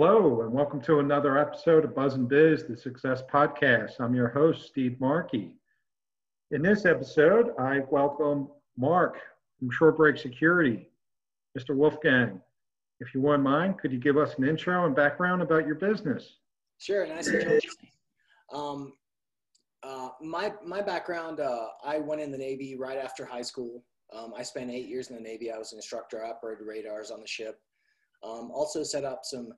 Hello, and welcome to another episode of Buzz and Biz, the Success Podcast. I'm your host, Steve Markey. In this episode, I welcome Mark from Shorebreak Security. Mr. Wolfgang, if you wouldn't mind, could you give us an intro and background about your business? Sure, nice to. Um, uh, my my background, uh, I went in the Navy right after high school. Um, I spent eight years in the Navy. I was an instructor, operated radars on the ship. Um, also set up some.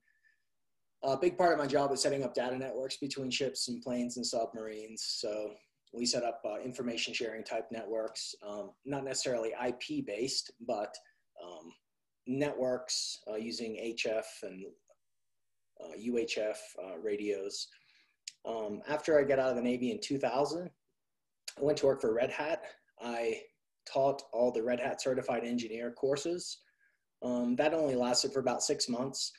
A big part of my job was setting up data networks between ships and planes and submarines. So we set up uh, information sharing type networks, um, not necessarily IP based, but um, networks uh, using HF and UHF uh, radios. Um, after I got out of the Navy in 2000, I went to work for Red Hat. I taught all the Red Hat certified engineer courses. Um, that only lasted for about six months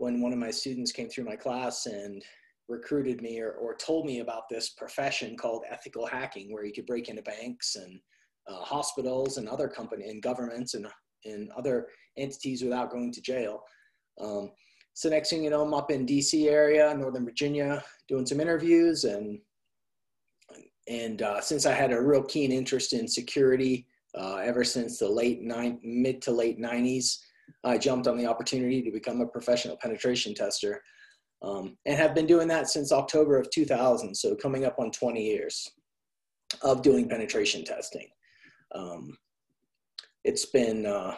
when one of my students came through my class and recruited me or, or told me about this profession called ethical hacking, where you could break into banks and uh, hospitals and other company and governments and, and other entities without going to jail. Um, so next thing you know, I'm up in DC area, Northern Virginia, doing some interviews and and uh, since I had a real keen interest in security uh, ever since the late nine, mid to late 90s, I jumped on the opportunity to become a professional penetration tester um, and have been doing that since October of 2000. So coming up on 20 years of doing penetration testing. Um, it's been, uh,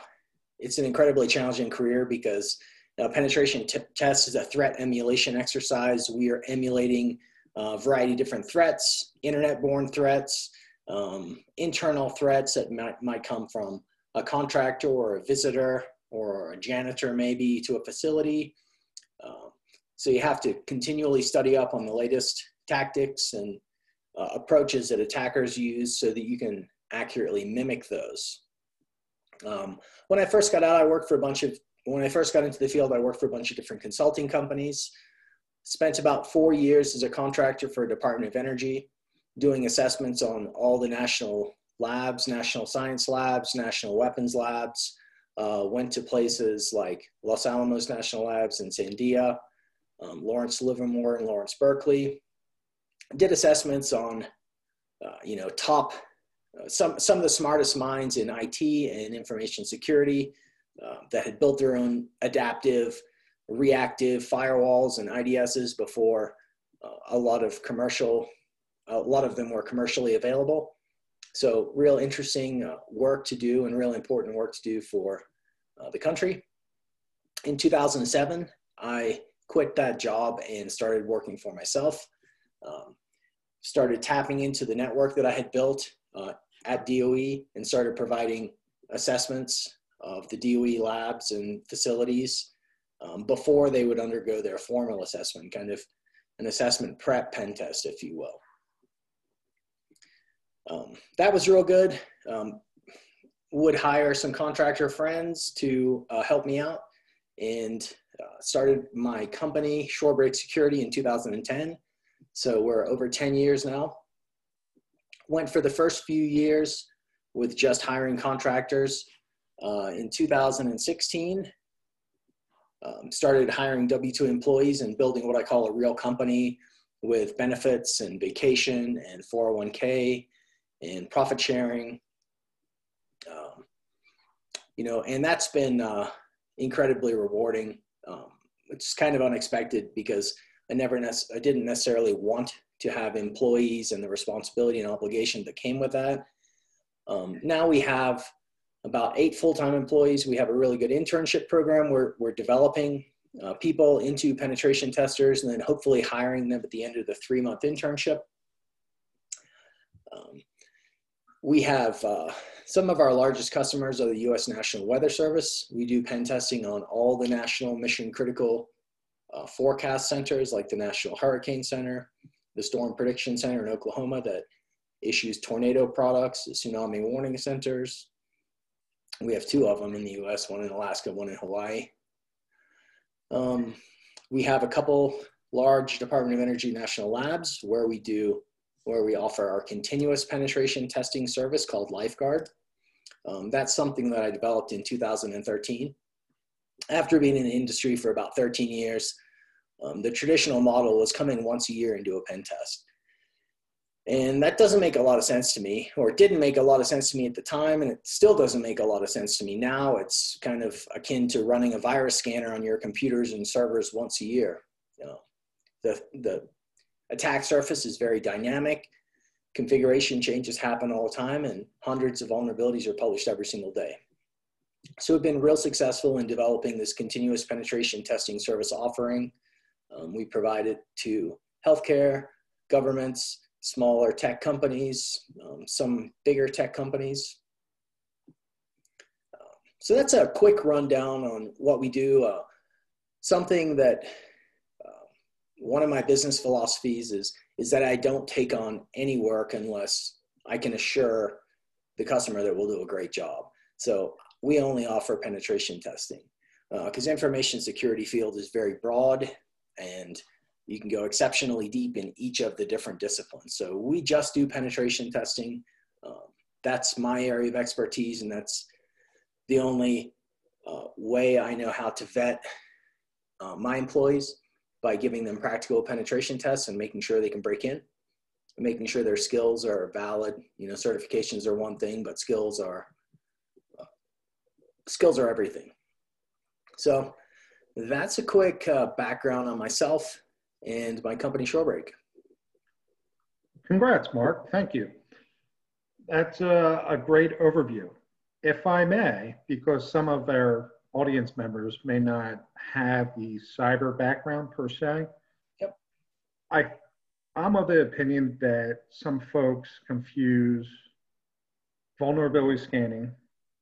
it's an incredibly challenging career because uh, penetration t- test is a threat emulation exercise. We are emulating a variety of different threats, internet-borne threats, um, internal threats that might, might come from a contractor or a visitor or a janitor maybe to a facility. Uh, so you have to continually study up on the latest tactics and uh, approaches that attackers use so that you can accurately mimic those. Um, when I first got out, I worked for a bunch of when I first got into the field, I worked for a bunch of different consulting companies. Spent about four years as a contractor for Department of Energy, doing assessments on all the national labs, national science labs, national weapons labs. Uh, went to places like Los Alamos National Labs in Sandia, um, Lawrence Livermore and Lawrence Berkeley. Did assessments on, uh, you know, top, uh, some, some of the smartest minds in IT and information security uh, that had built their own adaptive, reactive firewalls and IDSs before uh, a lot of commercial, a lot of them were commercially available. So real interesting uh, work to do and real important work to do for uh, the country. In 2007, I quit that job and started working for myself. Um, started tapping into the network that I had built uh, at DOE and started providing assessments of the DOE labs and facilities um, before they would undergo their formal assessment, kind of an assessment prep pen test, if you will. Um, that was real good. Um, would hire some contractor friends to uh, help me out and uh, started my company, Shorebreak Security, in 2010. So we're over 10 years now. Went for the first few years with just hiring contractors uh, in 2016, um, started hiring W-2 employees and building what I call a real company with benefits and vacation and 401k and profit sharing. Um, you know, and that's been uh, incredibly rewarding. Um, it's kind of unexpected because I never, I didn't necessarily want to have employees and the responsibility and obligation that came with that. Um, now we have about eight full-time employees. We have a really good internship program. We're, we're developing uh, people into penetration testers and then hopefully hiring them at the end of the three-month internship. Um, we have uh, some of our largest customers are the U.S. National Weather Service. We do pen testing on all the national mission critical uh, forecast centers like the National Hurricane Center, the Storm Prediction Center in Oklahoma that issues tornado products, the tsunami warning centers, we have two of them in the US, one in Alaska, one in Hawaii. Um, we have a couple large Department of Energy national labs where we do, where we offer our continuous penetration testing service called LifeGuard. Um, that's something that I developed in 2013. after being in the industry for about 13 years, um, the traditional model was coming once a year and do a pen test. And that doesn't make a lot of sense to me, or it didn't make a lot of sense to me at the time, and it still doesn't make a lot of sense to me now. It's kind of akin to running a virus scanner on your computers and servers once a year. You know, the, the attack surface is very dynamic. Configuration changes happen all the time, and hundreds of vulnerabilities are published every single day. So we've been real successful in developing this continuous penetration testing service offering. Um, we provide it to healthcare, governments, smaller tech companies, um, some bigger tech companies. So that's a quick rundown on what we do. Uh, something that one of my business philosophies is is that I don't take on any work unless I can assure the customer that we'll do a great job. So we only offer penetration testing because uh, information security field is very broad and you can go exceptionally deep in each of the different disciplines. So we just do penetration testing. Um, that's my area of expertise, and that's the only uh, way I know how to vet uh, my employees by giving them practical penetration tests and making sure they can break in, making sure their skills are valid. You know, certifications are one thing, but skills are uh, skills are everything. So that's a quick uh, background on myself and my company Shorebreak. Congrats, Mark. Thank you. That's a, a great overview. If I may, because some of our audience members may not have the cyber background per se. Yep. I, I'm of the opinion that some folks confuse vulnerability scanning,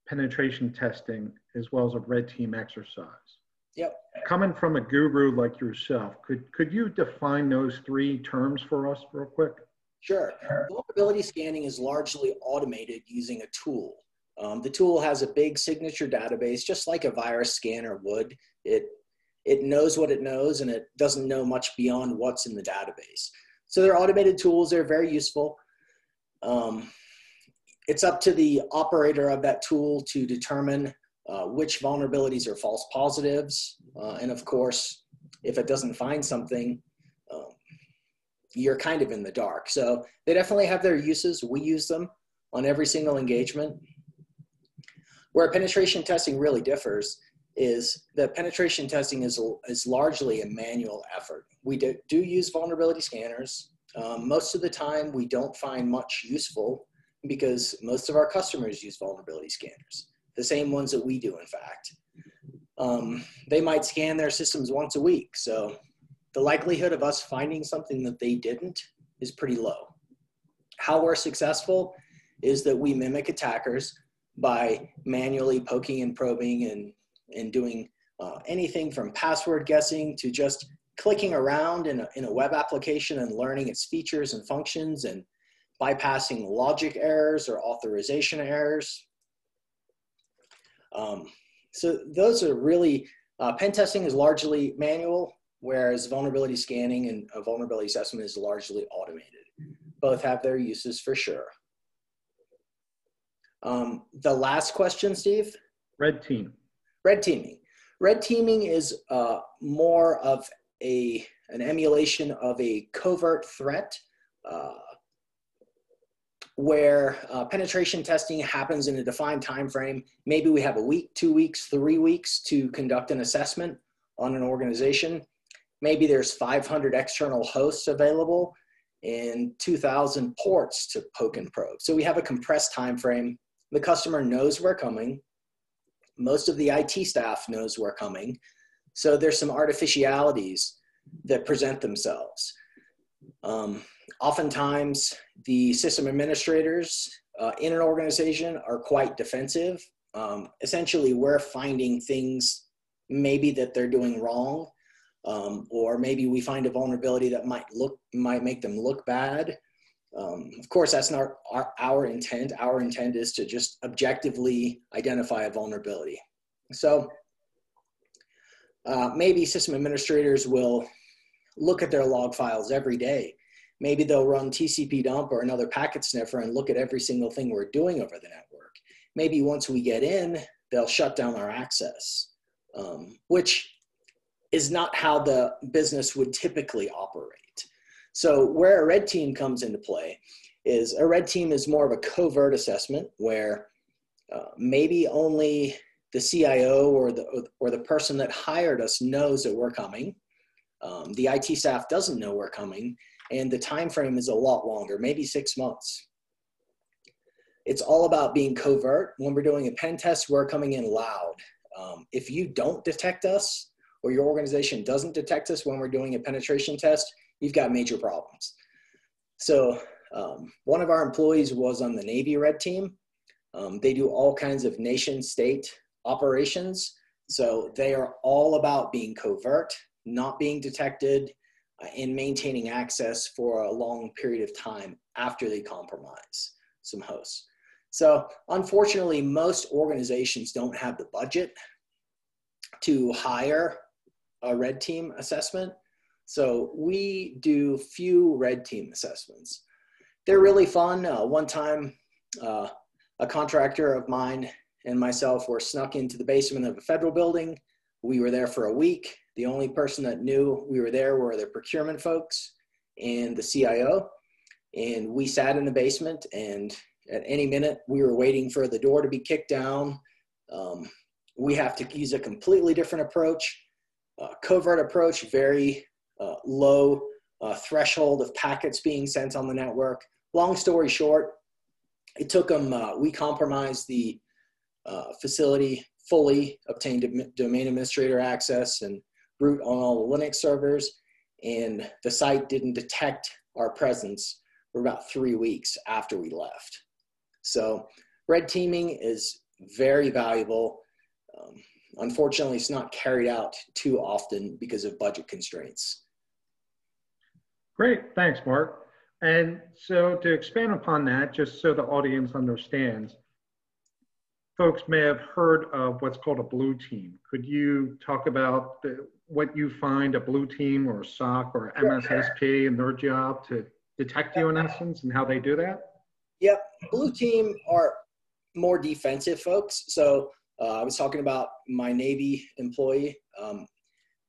penetration testing, as well as a red team exercise. Yep. Coming from a guru like yourself, could, could you define those three terms for us real quick? Sure. Vulnerability scanning is largely automated using a tool. Um, the tool has a big signature database, just like a virus scanner would. It, it knows what it knows and it doesn't know much beyond what's in the database. So they're automated tools, they're very useful. Um, it's up to the operator of that tool to determine uh, which vulnerabilities are false positives. Uh, and of course, if it doesn't find something, um, you're kind of in the dark. So they definitely have their uses. We use them on every single engagement. Where penetration testing really differs is that penetration testing is, is largely a manual effort. We do, do use vulnerability scanners. Um, most of the time, we don't find much useful because most of our customers use vulnerability scanners the same ones that we do, in fact. Um, they might scan their systems once a week. So the likelihood of us finding something that they didn't is pretty low. How we're successful is that we mimic attackers by manually poking and probing and, and doing uh, anything from password guessing to just clicking around in a, in a web application and learning its features and functions and bypassing logic errors or authorization errors um, so those are really, uh, pen testing is largely manual, whereas vulnerability scanning and a vulnerability assessment is largely automated. Both have their uses for sure. Um, the last question, Steve? Red team. Red teaming. Red teaming is uh, more of a, an emulation of a covert threat uh, where uh, penetration testing happens in a defined time frame. Maybe we have a week, two weeks, three weeks to conduct an assessment on an organization. Maybe there's 500 external hosts available and 2,000 ports to poke and probe. So we have a compressed time frame. The customer knows we're coming. Most of the IT staff knows we're coming. So there's some artificialities that present themselves. Um, oftentimes, the system administrators uh, in an organization are quite defensive. Um, essentially, we're finding things maybe that they're doing wrong, um, or maybe we find a vulnerability that might look might make them look bad. Um, of course, that's not our, our intent. Our intent is to just objectively identify a vulnerability. So uh, maybe system administrators will look at their log files every day maybe they'll run TCP dump or another packet sniffer and look at every single thing we're doing over the network. Maybe once we get in, they'll shut down our access. um, which is not how the business would typically operate. So, where a red team comes into play is a red team is more of a covert assessment where uh, maybe only the CIO or the or the person that hired us knows that we're coming. Um, the IT staff doesn't know we're coming, and the time frame is a lot longer, maybe six months. It's all about being covert. When we're doing a pen test, we're coming in loud. Um, if you don't detect us, or your organization doesn't detect us when we're doing a penetration test, you've got major problems. So um, one of our employees was on the Navy Red Team. Um, they do all kinds of nation state operations. So they are all about being covert, not being detected, uh, and maintaining access for a long period of time after they compromise some hosts. So unfortunately, most organizations don't have the budget to hire a red team assessment. So we do few red team assessments. They're really fun. Uh, one time, uh, a contractor of mine and myself were snuck into the basement of a federal building. We were there for a week. The only person that knew we were there were the procurement folks and the CIO. And we sat in the basement, and at any minute, we were waiting for the door to be kicked down. Um, we have to use a completely different approach, uh, covert approach, very uh, low uh, threshold of packets being sent on the network. Long story short, it took them, uh, we compromised the uh, facility fully, obtained domain administrator access and root on all the Linux servers, and the site didn't detect our presence for about three weeks after we left. So red teaming is very valuable. Um, unfortunately, it's not carried out too often because of budget constraints. Great, thanks, Mark. And so to expand upon that, just so the audience understands, folks may have heard of what's called a blue team. Could you talk about the, what you find a blue team or a SOC or MSSP and their job to detect you in essence and how they do that? Yep, blue team are more defensive folks. So uh, I was talking about my Navy employee. Um,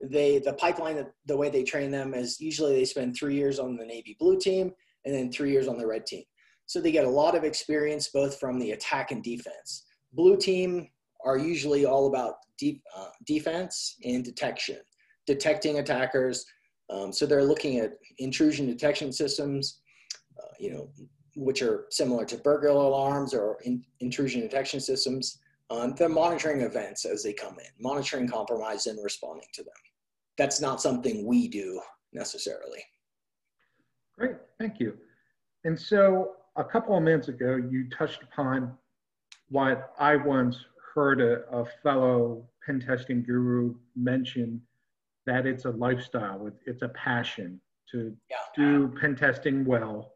they the pipeline the way they train them is usually they spend three years on the Navy blue team and then three years on the red team. So they get a lot of experience both from the attack and defense. Blue team are usually all about deep uh, defense and detection, detecting attackers. Um, so they're looking at intrusion detection systems, uh, you know, which are similar to burglar alarms or in, intrusion detection systems. Um, they're monitoring events as they come in, monitoring compromise and responding to them. That's not something we do necessarily. Great, thank you. And so a couple of minutes ago, you touched upon what I once heard a, a fellow pen testing guru mention that it's a lifestyle, it's a passion to yeah. do pen testing well.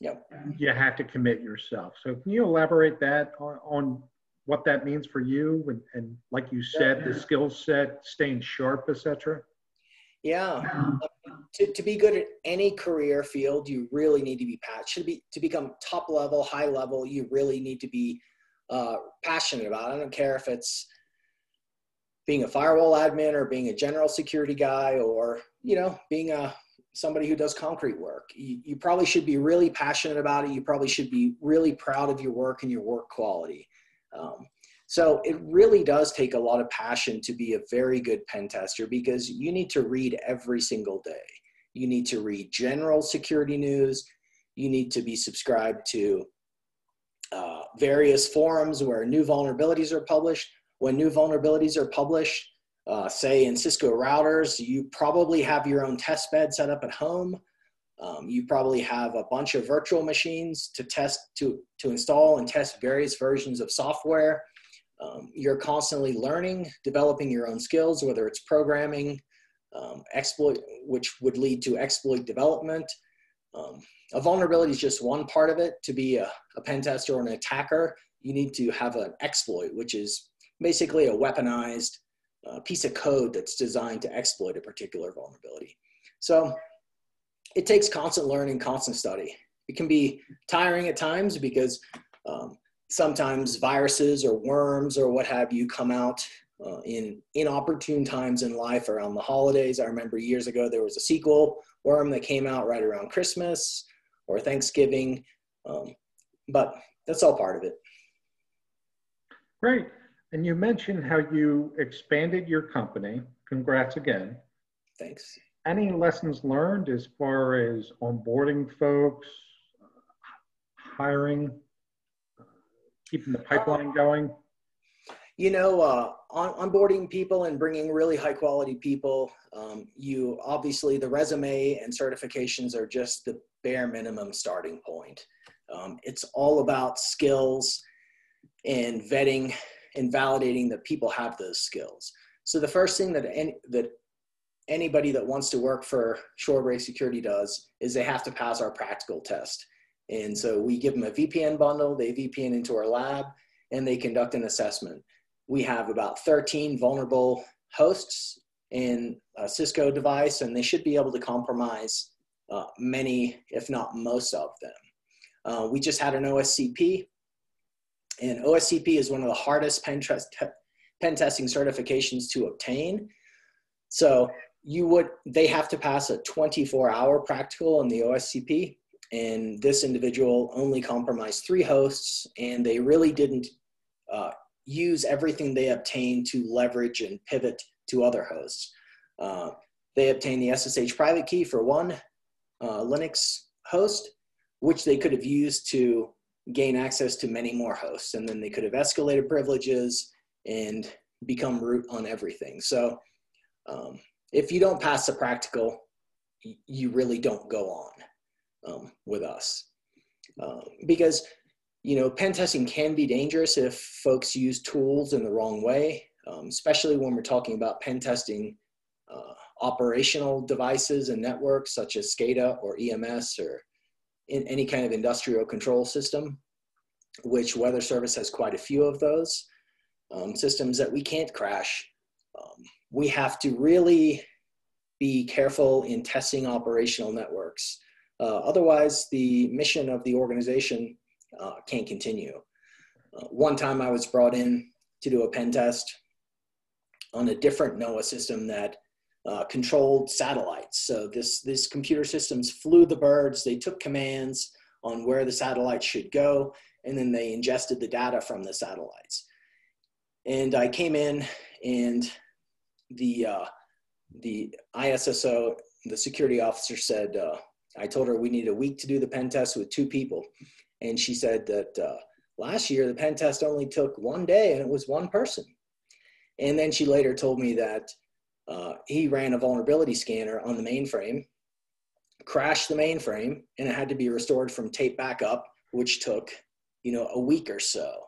Yep. You have to commit yourself. So can you elaborate that on, on what that means for you and, and like you said, yeah. the skill set, staying sharp, etc. Yeah. To, to be good at any career field, you really need to be passionate. To, be, to become top level, high level, you really need to be uh, passionate about. I don't care if it's being a firewall admin or being a general security guy or, you know, being a somebody who does concrete work. You, you probably should be really passionate about it. You probably should be really proud of your work and your work quality. Um, so it really does take a lot of passion to be a very good pen tester because you need to read every single day. You need to read general security news. You need to be subscribed to uh, various forums where new vulnerabilities are published. When new vulnerabilities are published, uh, say in Cisco routers, you probably have your own test bed set up at home. Um, you probably have a bunch of virtual machines to test, to, to install and test various versions of software. Um, you're constantly learning, developing your own skills, whether it's programming, um, exploit, which would lead to exploit development. Um, a vulnerability is just one part of it. To be a, a pen tester or an attacker, you need to have an exploit, which is basically a weaponized uh, piece of code that's designed to exploit a particular vulnerability. So it takes constant learning, constant study. It can be tiring at times because um, sometimes viruses or worms or what have you come out uh, in inopportune times in life around the holidays. I remember years ago there was a SQL worm that came out right around Christmas or Thanksgiving, um, but that's all part of it. Great. And you mentioned how you expanded your company. Congrats again. Thanks. Any lessons learned as far as onboarding folks, hiring, keeping the pipeline going? You know, uh, on, onboarding people and bringing really high quality people, um, you obviously the resume and certifications are just the bare minimum starting point. Um, it's all about skills and vetting and validating that people have those skills. So the first thing that any, that anybody that wants to work for Shorebreak Security does is they have to pass our practical test. And so we give them a VPN bundle, they VPN into our lab, and they conduct an assessment. We have about 13 vulnerable hosts in a Cisco device, and they should be able to compromise uh, many, if not most of them. Uh, we just had an OSCP, and OSCP is one of the hardest pen, pen testing certifications to obtain. So you would they have to pass a 24 hour practical in the OSCP and this individual only compromised three hosts and they really didn't uh, use everything they obtained to leverage and pivot to other hosts. Uh, they obtained the SSH private key for one uh, Linux host, which they could have used to gain access to many more hosts. And then they could have escalated privileges and become root on everything. So um, if you don't pass the practical, you really don't go on um, with us. Um, because, you know, pen testing can be dangerous if folks use tools in the wrong way, um, especially when we're talking about pen testing uh, operational devices and networks such as SCADA or EMS or in any kind of industrial control system, which Weather Service has quite a few of those um, systems that we can't crash. We have to really be careful in testing operational networks. Uh, otherwise, the mission of the organization uh, can't continue. Uh, one time I was brought in to do a pen test on a different NOAA system that uh, controlled satellites. So this, this computer systems flew the birds, they took commands on where the satellites should go, and then they ingested the data from the satellites. And I came in and the uh, the ISSO, the security officer said, uh, I told her we need a week to do the pen test with two people. And she said that uh, last year the pen test only took one day and it was one person. And then she later told me that uh, he ran a vulnerability scanner on the mainframe, crashed the mainframe, and it had to be restored from tape backup, which took, you know, a week or so.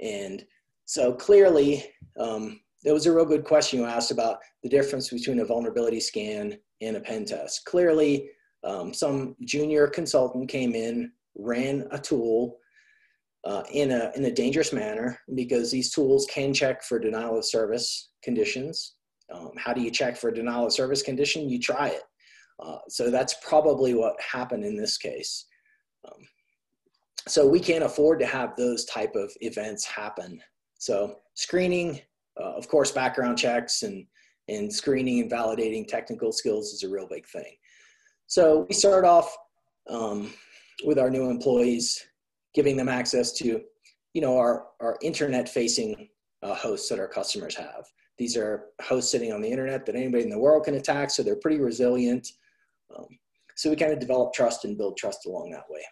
And so clearly, um, that was a real good question you asked about the difference between a vulnerability scan and a pen test. Clearly, um, some junior consultant came in, ran a tool uh, in, a, in a dangerous manner because these tools can check for denial of service conditions. Um, how do you check for denial of service condition? You try it. Uh, so that's probably what happened in this case. Um, so we can't afford to have those type of events happen. So screening uh, of course, background checks and, and screening and validating technical skills is a real big thing. So we start off um, with our new employees, giving them access to, you know, our, our internet facing uh, hosts that our customers have. These are hosts sitting on the internet that anybody in the world can attack, so they're pretty resilient. Um, so we kind of develop trust and build trust along that way.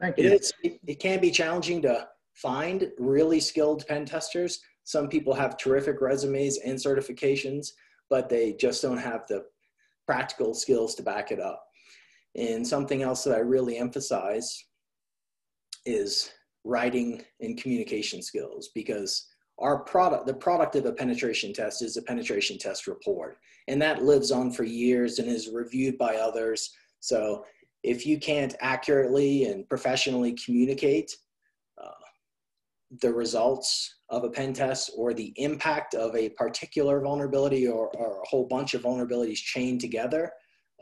Thank you. It, is, it, it can be challenging to find really skilled pen testers. Some people have terrific resumes and certifications, but they just don't have the practical skills to back it up. And something else that I really emphasize is writing and communication skills because our product, the product of a penetration test is a penetration test report. And that lives on for years and is reviewed by others. So if you can't accurately and professionally communicate the results of a pen test or the impact of a particular vulnerability or, or a whole bunch of vulnerabilities chained together,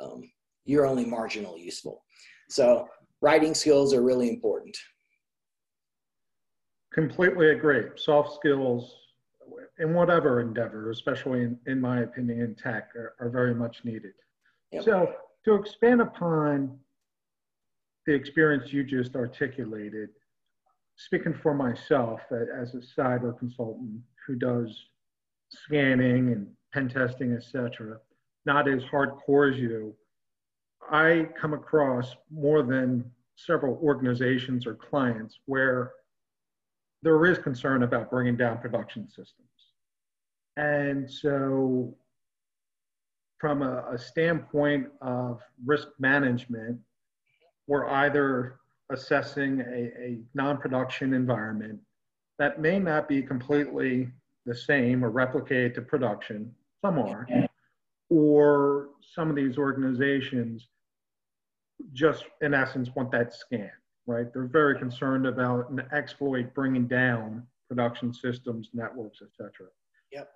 um, you're only marginally useful. So writing skills are really important. Completely agree. Soft skills in whatever endeavor, especially in, in my opinion, in tech, are, are very much needed. Yep. So, to expand upon the experience you just articulated, speaking for myself as a cyber consultant who does scanning and pen testing, etc., not as hardcore as you, I come across more than several organizations or clients where there is concern about bringing down production systems. And so, from a, a standpoint of risk management, we're either assessing a, a non production environment that may not be completely the same or replicated to production, some are, or some of these organizations just in essence want that scan, right? They're very concerned about an exploit bringing down production systems, networks, etc. Yep.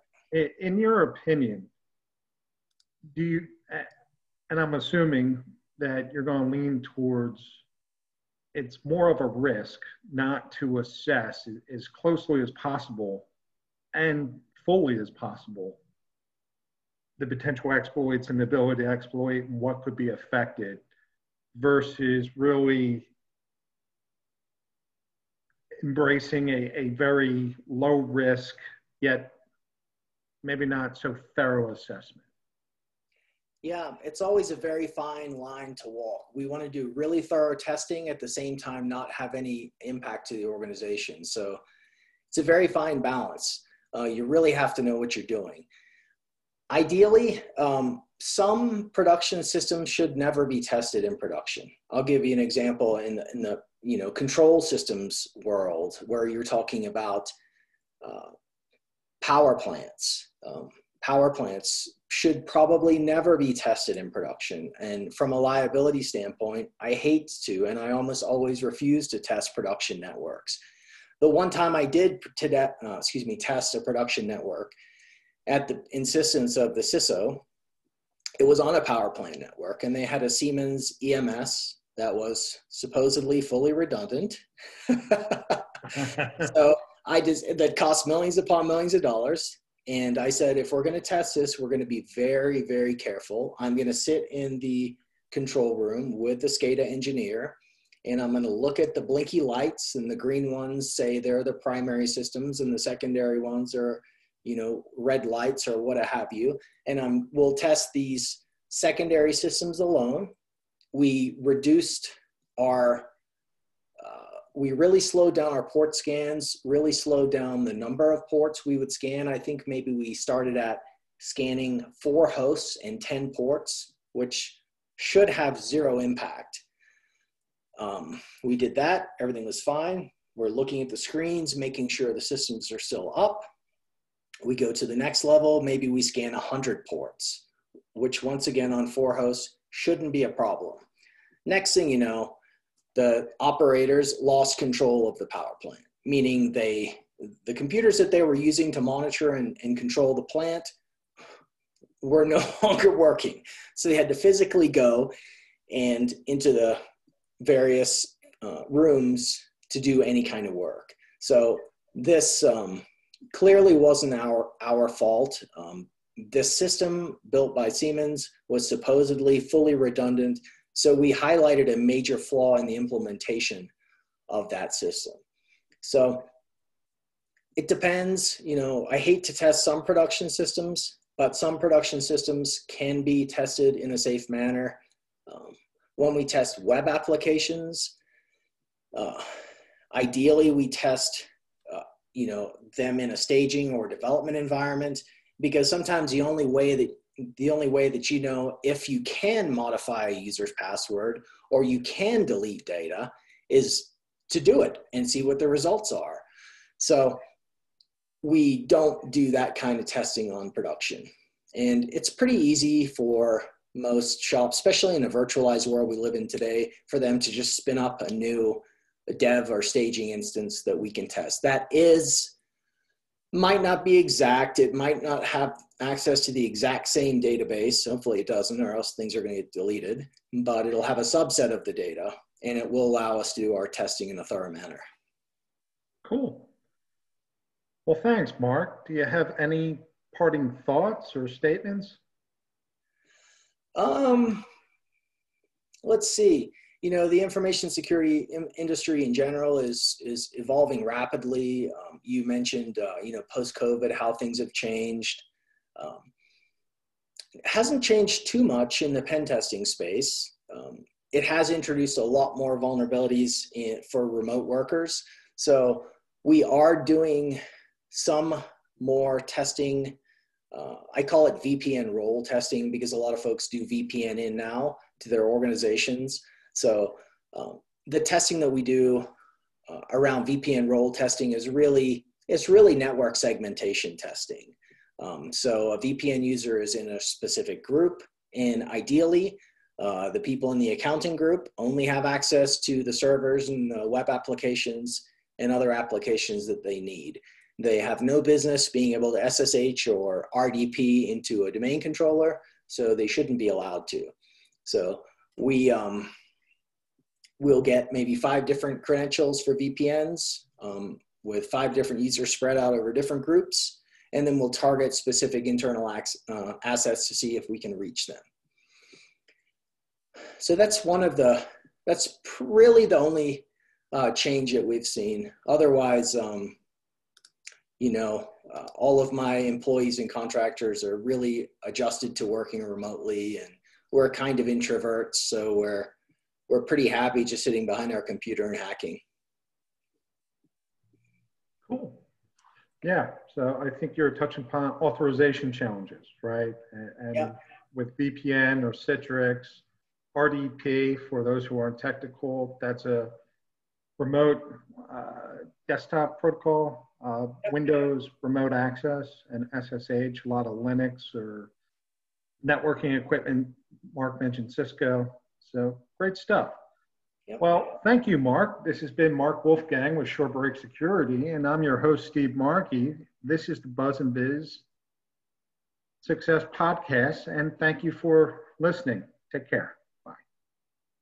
In your opinion, do you, and I'm assuming that you're going to lean towards it's more of a risk not to assess as closely as possible and fully as possible the potential exploits and the ability to exploit and what could be affected versus really embracing a, a very low risk yet maybe not so thorough assessment yeah, it's always a very fine line to walk. We want to do really thorough testing at the same time, not have any impact to the organization. So it's a very fine balance. Uh, you really have to know what you're doing. Ideally, um, some production systems should never be tested in production. I'll give you an example in the, in the you know control systems world where you're talking about uh, power plants. Um, power plants should probably never be tested in production. And from a liability standpoint, I hate to, and I almost always refuse to test production networks. The one time I did, to, uh, excuse me, test a production network at the insistence of the CISO, it was on a power plant network, and they had a Siemens EMS that was supposedly fully redundant. so I just that cost millions upon millions of dollars. And I said, if we're going to test this, we're going to be very, very careful. I'm going to sit in the control room with the SCADA engineer, and I'm going to look at the blinky lights, and the green ones say they're the primary systems, and the secondary ones are, you know, red lights or what have you. And I'm, we'll test these secondary systems alone. We reduced our we really slowed down our port scans, really slowed down the number of ports we would scan. I think maybe we started at scanning four hosts and 10 ports, which should have zero impact. Um, we did that, everything was fine. We're looking at the screens, making sure the systems are still up. We go to the next level, maybe we scan 100 ports, which once again on four hosts shouldn't be a problem. Next thing you know, the operators lost control of the power plant, meaning they the computers that they were using to monitor and, and control the plant were no longer working. So they had to physically go and into the various uh, rooms to do any kind of work. So this um, clearly wasn't our our fault. Um, this system built by Siemens was supposedly fully redundant so we highlighted a major flaw in the implementation of that system. So it depends, you know, I hate to test some production systems, but some production systems can be tested in a safe manner. Um, when we test web applications, uh, ideally we test, uh, you know, them in a staging or development environment because sometimes the only way that the only way that you know if you can modify a user's password or you can delete data is to do it and see what the results are. So we don't do that kind of testing on production. And it's pretty easy for most shops, especially in a virtualized world we live in today, for them to just spin up a new dev or staging instance that we can test. That is might not be exact. It might not have access to the exact same database. Hopefully it doesn't, or else things are going to get deleted. But it'll have a subset of the data, and it will allow us to do our testing in a thorough manner. Cool. Well, thanks, Mark. Do you have any parting thoughts or statements? Um, let's see. You know, the information security industry in general is is evolving rapidly. Um, you mentioned, uh, you know, post COVID, how things have changed. Um, hasn't changed too much in the pen testing space. Um, it has introduced a lot more vulnerabilities in, for remote workers. So we are doing some more testing. Uh, I call it VPN role testing because a lot of folks do VPN in now to their organizations. So um, the testing that we do uh, around VPN role testing is really it's really network segmentation testing. Um, so a VPN user is in a specific group, and ideally, uh, the people in the accounting group only have access to the servers and the web applications and other applications that they need. They have no business being able to SSH or RDP into a domain controller, so they shouldn't be allowed to. So we um, will get maybe five different credentials for VPNs um, with five different users spread out over different groups, and then we'll target specific internal uh, assets to see if we can reach them. So that's one of the, that's really the only uh, change that we've seen. Otherwise, um, you know, uh, all of my employees and contractors are really adjusted to working remotely, and we're kind of introverts, so we're we're pretty happy just sitting behind our computer and hacking. Cool. Yeah, so I think you're touching upon authorization challenges, right? And, and yeah. with VPN or Citrix, RDP, for those who aren't technical, that's a remote uh, desktop protocol, uh, Windows remote access, and SSH, a lot of Linux or networking equipment. Mark mentioned Cisco. So great stuff. Yep. Well, thank you, Mark. This has been Mark Wolfgang with Shorebreak Security, and I'm your host, Steve Markey. This is the Buzz and Biz Success Podcast, and thank you for listening. Take care.